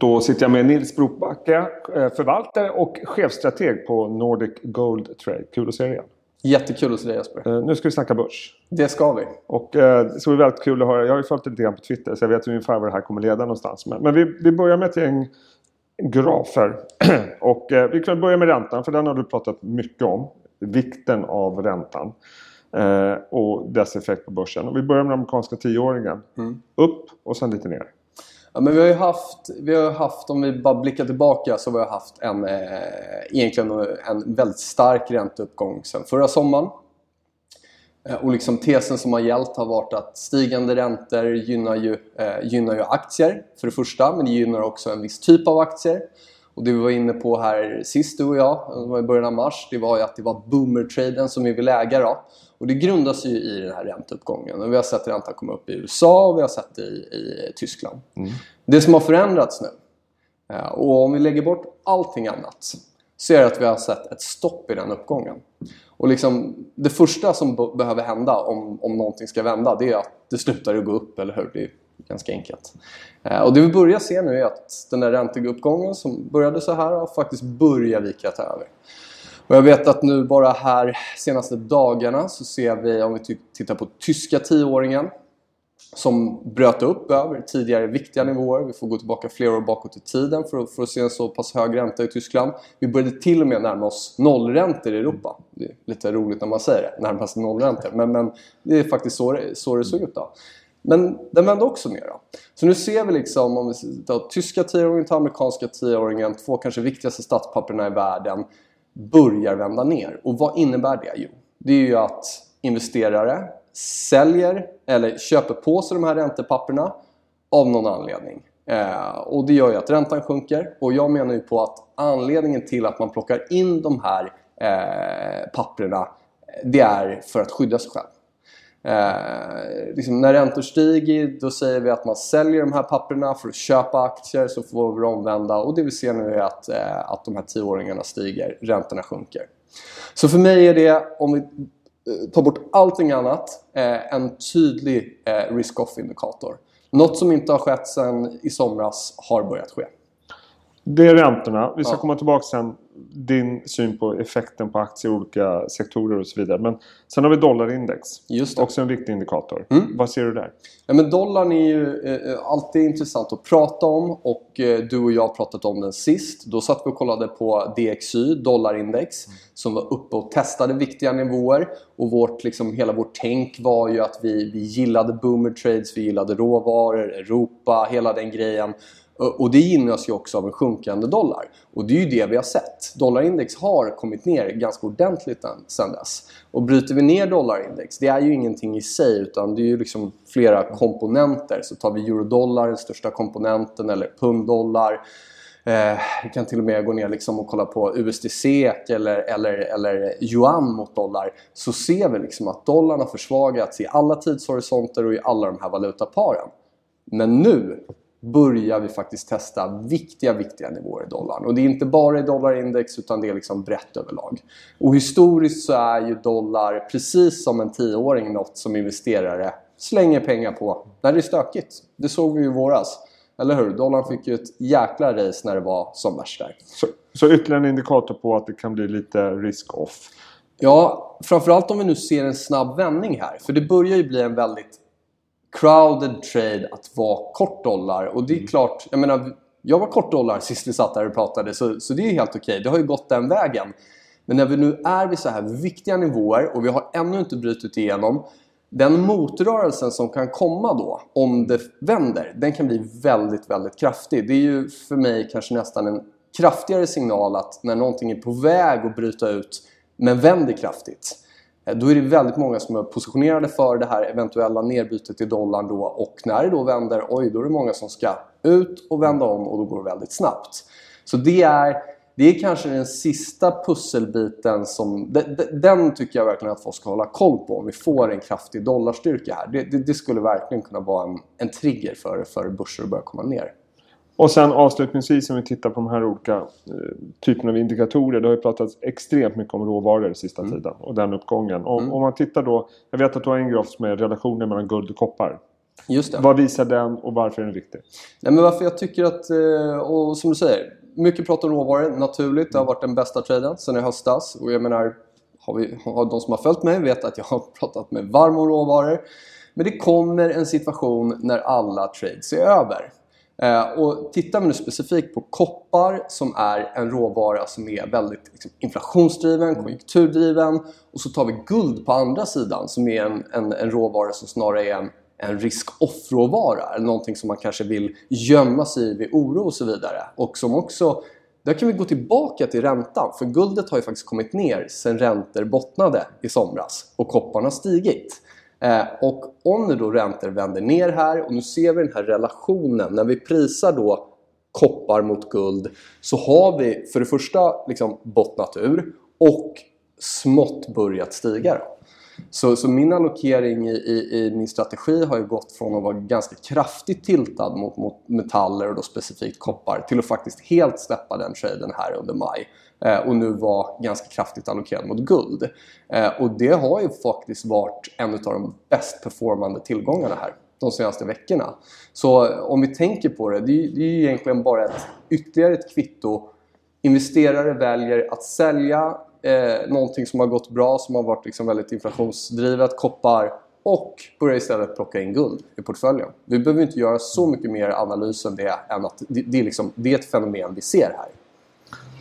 Då sitter jag med Nils Brokbacke, eh, förvaltare och chefstrateg på Nordic Gold Trade. Kul att se dig igen. Jättekul att se dig Jesper. Eh, nu ska vi snacka börs. Det ska vi. Och eh, det ska bli väldigt kul att höra. Jag har ju följt det lite grann på Twitter så jag vet ungefär var det här kommer leda någonstans. Men, men vi, vi börjar med ett gäng grafer. och eh, vi kan börja med räntan för den har du pratat mycket om. Vikten av räntan. Eh, och dess effekt på börsen. Och vi börjar med den amerikanska tioåringen. Mm. Upp och sen lite ner. Ja, men vi har ju haft, vi har haft, om vi bara blickar tillbaka, så har vi haft en, eh, egentligen en väldigt stark ränteuppgång sedan förra sommaren. Eh, och liksom tesen som har gällt har varit att stigande räntor gynnar ju, eh, gynnar ju aktier för det första, men det gynnar också en viss typ av aktier. Och det vi var inne på här sist du och jag, det var i början av mars, det var ju att det var boomer-traden som vi vill äga. Då. Och det grundas ju i den här ränteuppgången. Och vi har sett räntan komma upp i USA och vi har sett det i, i Tyskland. Mm. Det som har förändrats nu, eh, och om vi lägger bort allting annat, så är det att vi har sett ett stopp i den uppgången. Och liksom, det första som behöver hända om, om någonting ska vända, det är att det slutar att gå upp, eller hur? Ganska enkelt. Eh, och det vi börjar se nu är att den där ränteuppgången som började så här har faktiskt börjat vika över. Och jag vet att nu bara här senaste dagarna så ser vi, om vi tittar på tyska tioåringen som bröt upp över tidigare viktiga nivåer. Vi får gå tillbaka flera år bakåt i tiden för att, för att se en så pass hög ränta i Tyskland. Vi började till och med närma oss nollräntor i Europa. Det är lite roligt när man säger det, närma sig nollräntor. Men, men det är faktiskt så det, så det såg ut då. Men den vände också ner. Då. Så nu ser vi liksom, om vi tar tyska tioåringen till amerikanska tioåringen, två kanske viktigaste statspapperna i världen börjar vända ner. Och vad innebär det? Jo, det är ju att investerare säljer eller köper på sig de här räntepapperna av någon anledning. Eh, och det gör ju att räntan sjunker och jag menar ju på att anledningen till att man plockar in de här eh, papperna det är för att skydda sig själv. Eh, liksom när räntor stiger då säger vi att man säljer de här papperna för att köpa aktier så får vi omvända och det vi ser nu är att, eh, att de här tioåringarna stiger, räntorna sjunker. Så för mig är det, om vi eh, tar bort allting annat, eh, en tydlig eh, risk-off-indikator. Något som inte har skett sedan i somras har börjat ske. Det är räntorna. Vi ska ja. komma tillbaka sen din syn på effekten på aktier i olika sektorer och så vidare. Men sen har vi dollarindex. Just det. Också en viktig indikator. Mm. Vad ser du där? Ja, men dollarn är ju eh, alltid intressant att prata om och eh, du och jag har pratat om den sist. Då satt vi och kollade på DXY, dollarindex, mm. som var uppe och testade viktiga nivåer. Och vårt, liksom, hela vårt tänk var ju att vi, vi gillade boomer trades, vi gillade råvaror, Europa, hela den grejen. Och det gynnas ju också av en sjunkande dollar. Och det är ju det vi har sett. Dollarindex har kommit ner ganska ordentligt sedan dess. Och bryter vi ner dollarindex, det är ju ingenting i sig utan det är ju liksom flera komponenter. Så tar vi eurodollar, den största komponenten, eller punddollar. Eh, vi kan till och med gå ner liksom och kolla på USD-SEK eller, eller, eller yuan mot dollar. Så ser vi liksom att dollarn har försvagats i alla tidshorisonter och i alla de här valutaparen. Men nu börjar vi faktiskt testa viktiga, viktiga nivåer i dollarn. Och det är inte bara i dollarindex utan det är liksom brett överlag. Och historiskt så är ju dollar, precis som en tioåring, något som investerare slänger pengar på när det är stökigt. Det såg vi ju i våras. Eller hur? Dollarn fick ju ett jäkla race när det var som värst där. Så, så ytterligare en indikator på att det kan bli lite risk-off? Ja, framförallt om vi nu ser en snabb vändning här. För det börjar ju bli en väldigt crowded trade att vara kort dollar. Och det är mm. klart, jag menar, jag var kort dollar sist vi satt här och pratade så, så det är helt okej. Okay. Det har ju gått den vägen. Men när vi nu är vid så här viktiga nivåer och vi har ännu inte brutit igenom den motrörelsen som kan komma då, om det vänder, den kan bli väldigt, väldigt kraftig. Det är ju för mig kanske nästan en kraftigare signal att när någonting är på väg att bryta ut men vänder kraftigt Eh, då är det väldigt många som är positionerade för det här eventuella nedbytet i dollarn då och när det då vänder, oj, då är det många som ska ut och vända om och då går det väldigt snabbt. Så det är, det är kanske den sista pusselbiten som, den tycker jag verkligen att folk ska hålla koll på om vi får en kraftig dollarstyrka här. Det, det, det skulle verkligen kunna vara en, en trigger för, för börser att börja komma ner. Och sen avslutningsvis om vi tittar på de här olika eh, typerna av indikatorer. Det har ju pratats extremt mycket om råvaror sista mm. tiden och den uppgången. Och, mm. Om man tittar då, jag vet att du har en graf som är relationen mellan guld och koppar. Just det. Vad visar den och varför är den viktig? Nej, men varför jag tycker att, eh, och som du säger, mycket prat om råvaror, naturligt. Det har varit den bästa traden sedan i höstas. Och jag menar, har, vi, har de som har följt mig vet att jag har pratat med varm om råvaror. Men det kommer en situation när alla trades är över. Eh, och tittar vi nu specifikt på koppar som är en råvara som är väldigt liksom, inflationsdriven, konjunkturdriven. Och så tar vi guld på andra sidan som är en, en, en råvara som snarare är en, en risk-off-råvara. Någonting som man kanske vill gömma sig i vid oro och så vidare. Och som också där kan vi gå tillbaka till räntan, för guldet har ju faktiskt kommit ner sen räntor bottnade i somras och kopparn har stigit. Eh, och om nu då räntor vänder ner här och nu ser vi den här relationen när vi prisar då koppar mot guld så har vi för det första liksom bottnat ur och smått börjat stiga. Då. Så, så, min allokering i, i, i, min strategi har ju gått från att vara ganska kraftigt tiltad mot, mot metaller och då specifikt koppar till att faktiskt helt släppa den traden här under maj. Eh, och nu var ganska kraftigt allokerad mot guld. Eh, och det har ju faktiskt varit en av de bäst performande tillgångarna här de senaste veckorna. Så om vi tänker på det, det är, det är ju egentligen bara ett, ytterligare ett kvitto. Investerare väljer att sälja eh, någonting som har gått bra, som har varit liksom väldigt inflationsdrivet, koppar och börjar istället plocka in guld i portföljen. Vi behöver inte göra så mycket mer analys än det än att det, det, är, liksom, det är ett fenomen vi ser här.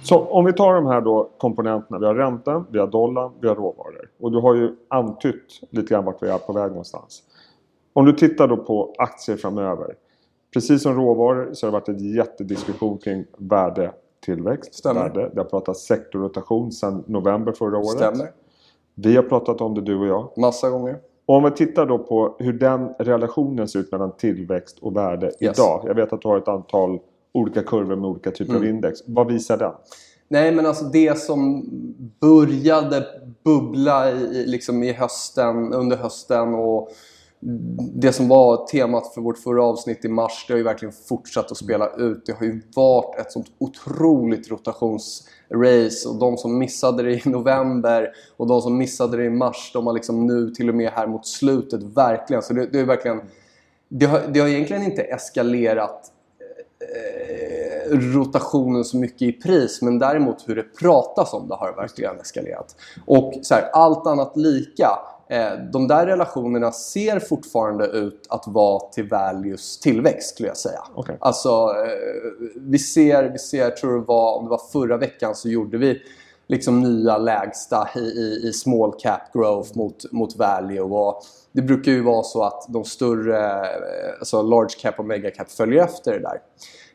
Så om vi tar de här då komponenterna. Vi har räntan, vi har dollarn, vi har råvaror. Och du har ju antytt lite grann vart vi är på väg någonstans. Om du tittar då på aktier framöver. Precis som råvaror så har det varit en jättediskussion kring värdetillväxt. Stämmer. Värde. Det har pratat sektorrotation sedan november förra året. Stämmer. Vi har pratat om det du och jag. Massa gånger. Och om vi tittar då på hur den relationen ser ut mellan tillväxt och värde Yes. idag. Jag vet att du har ett antal olika kurvor med olika typer av Mm. index. Vad visar den? Nej, men alltså det som började bubbla i, liksom i hösten, under hösten och det som var temat för vårt förra avsnitt i mars, det har ju verkligen fortsatt att spela ut. Det har ju varit ett sånt otroligt rotationsrace och de som missade det i november och de som missade det i mars, de har liksom nu till och med här mot slutet verkligen. Så det, det är verkligen... Det har, det har egentligen inte eskalerat rotationen så mycket i pris men däremot hur det pratas om det har verkligen eskalerat. Och så här, allt annat lika. Eh, de där relationerna ser fortfarande ut att vara till values tillväxt skulle jag säga. Okej. Alltså, eh, vi ser, vi ser, tror det var, om det var förra veckan så gjorde vi liksom nya lägsta i, i, i small cap growth mot, mot value. Och det brukar ju vara så att de större, eh, alltså large cap och mega cap följer efter det där.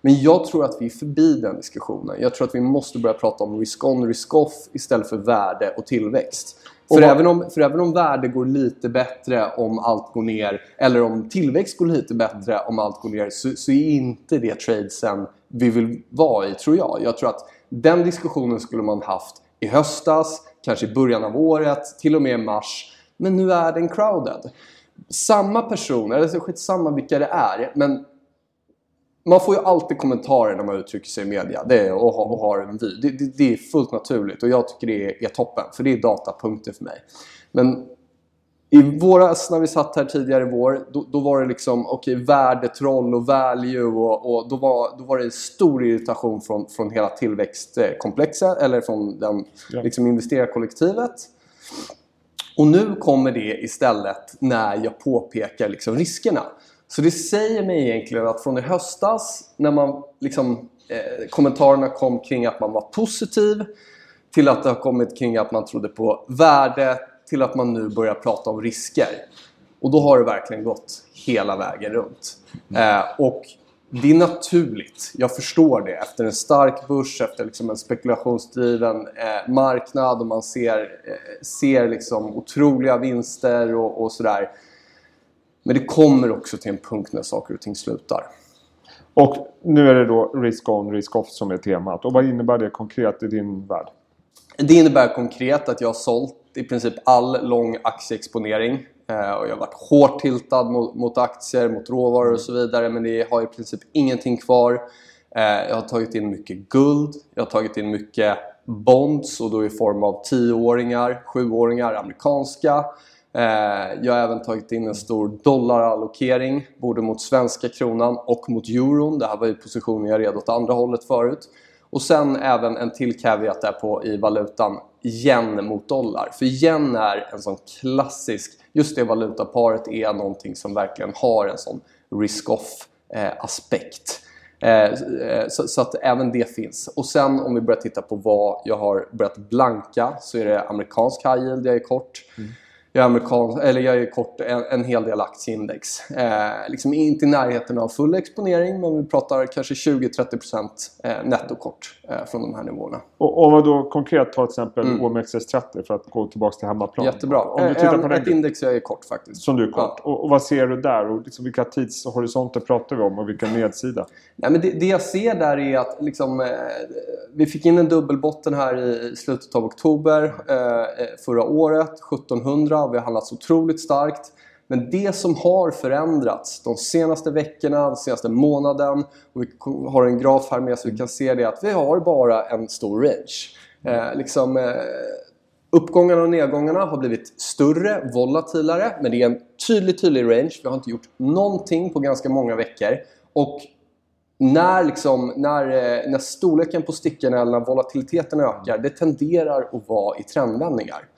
Men jag tror att vi är förbi den diskussionen. Jag tror att vi måste börja prata om risk on, risk off istället för värde och tillväxt. Och För, vad- även om, för även om värde går lite bättre om allt går ner eller om tillväxt går lite bättre om allt går ner så, så är inte det tradesen vi vill vara i, tror jag. Jag tror att den diskussionen skulle man haft i höstas, kanske i början av året, till och med i mars. Men nu är den crowded. Samma personer, eller skitsamma vilka det är, men man får ju alltid kommentarer när man uttrycker sig i media det är, och, har- och har en vy. Det, det, det är fullt naturligt och jag tycker det är, är toppen för det är datapunkter för mig. Men i våras när vi satt här tidigare i vår då, då var det liksom okej värdetroll och value och, och då, var, då var det en stor irritation från, från hela tillväxtkomplexet eller från den, Ja. liksom investerarkollektivet. Och nu kommer det istället när jag påpekar liksom riskerna. Så det säger mig egentligen att från i höstas när man liksom, eh, kommentarerna kom kring att man var positiv till att det har kommit kring att man trodde på värde till att man nu börjar prata om risker. Och då har det verkligen gått hela vägen runt. Eh, och det är naturligt. Jag förstår det. Efter en stark börs, efter liksom en spekulationsdriven eh, marknad och man ser, eh, ser liksom otroliga vinster och, och sådär. Men det kommer också till en punkt när saker och ting slutar. Och nu är det då risk on, risk off som är temat. Och vad innebär det konkret i din värld? Det innebär konkret att jag har sålt i princip all lång aktieexponering. Eh, och jag har varit hårt tiltad mot, mot aktier, mot råvaror och så vidare. Men det har i princip ingenting kvar. Eh, jag har tagit in mycket guld. Jag har tagit in mycket bonds och då i form av 10-åringar, 7-åringar, amerikanska. Eh, jag har även tagit in en stor dollarallokering både mot svenska kronan och mot euron. Det här var ju positioner jag red åt andra hållet förut. Och sen även en till caveat där på i valutan yen mot dollar. För yen är en sån klassisk, just det valutaparet är någonting som verkligen har en sån risk-off eh, aspekt. Eh, eh, så, så, att även det finns. Och sen om vi börjar titta på vad jag har börjat blanka så är det amerikansk high yield jag är kort. Mm jag är, amerikan, eller jag är kort en, en hel del aktieindex. Eh, liksom inte i närheten av full exponering men vi pratar kanske 20-30% eh, nettokort eh, från de här nivåerna. Och om man då konkret tar till exempel mm. OMXS30 för att gå tillbaka till hemmaplan. Jättebra. Om du tittar en, på den, ett index jag är kort faktiskt. Som du är kort. Ja. Och, och, vad ser du där? Och liksom vilka tidshorisonter pratar vi om och vilka nedsida? Nej, men det, det jag ser där är att liksom, eh, vi fick in en dubbelbotten här i slutet av oktober eh, förra året, 1700 vi har handlats otroligt starkt. Men det som har förändrats de senaste veckorna, den senaste månaden och vi har en graf här med så vi kan se det att vi har bara en stor range. Eh, liksom, eh, uppgångarna och nedgångarna har blivit större, volatilare men det är en tydlig, tydlig range. Vi har inte gjort någonting på ganska många veckor. Och när, liksom, när, eh, när storleken på stickorna eller när volatiliteten ökar, det tenderar att vara i trendvändningar.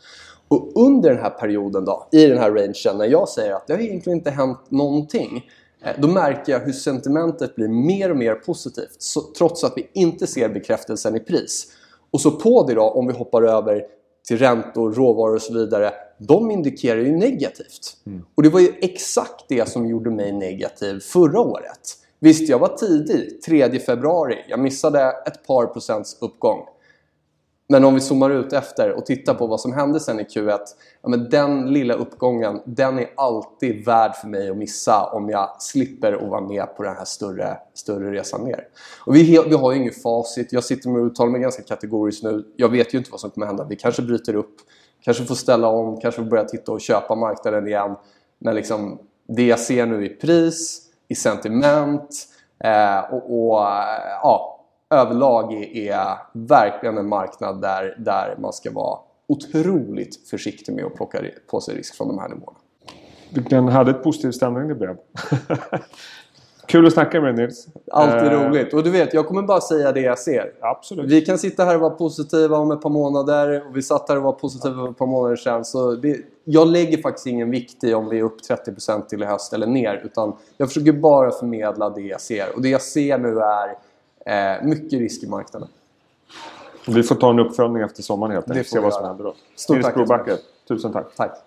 Och under den här perioden då, i den här rangen, när jag säger att det har egentligen inte hänt någonting. Eh, då märker jag hur sentimentet blir mer och mer positivt så, trots att vi inte ser bekräftelsen i pris. Och så på det då, om vi hoppar över till räntor, råvaror och så vidare. De indikerar ju negativt. Mm. Och det var ju exakt det som gjorde mig negativ förra året. Visst, jag var tidig, 3 februari. Jag missade ett par procents uppgång. Men om vi zoomar ut efter och tittar på vad som hände sen i Q1. Ja, men den lilla uppgången, den är alltid värd för mig att missa om jag slipper att vara med på den här större, större resan ner. Och vi, vi har ju inget facit. Jag sitter med och uttalar mig ganska kategoriskt nu. Jag vet ju inte vad som kommer hända. Vi kanske bryter upp, kanske får ställa om, kanske får börja titta och köpa marknaden igen. Men liksom, det jag ser nu i pris, i sentiment eh, och, och eh, ja, överlag är verkligen en marknad där, där man ska vara otroligt försiktig med att plocka på sig risk från de här nivåerna. Vilken härligt positiv stämning det blev. Kul att snacka med dig Nils. Alltid eh. roligt. Och du vet, jag kommer bara säga det jag ser. Absolut. Vi kan sitta här och vara positiva om ett par månader. Och vi satt här och var positiva för ett par månader sedan. Så det, jag lägger faktiskt ingen vikt i om vi är upp 30% till i höst eller ner. Utan jag försöker bara förmedla det jag ser. Och det jag ser nu är Eh, mycket risk i marknaden. Vi får ta en uppföljning efter sommaren helt enkelt. Se vad som händer då. Stort tack. Nils Brobacke, tusen tack. Tack.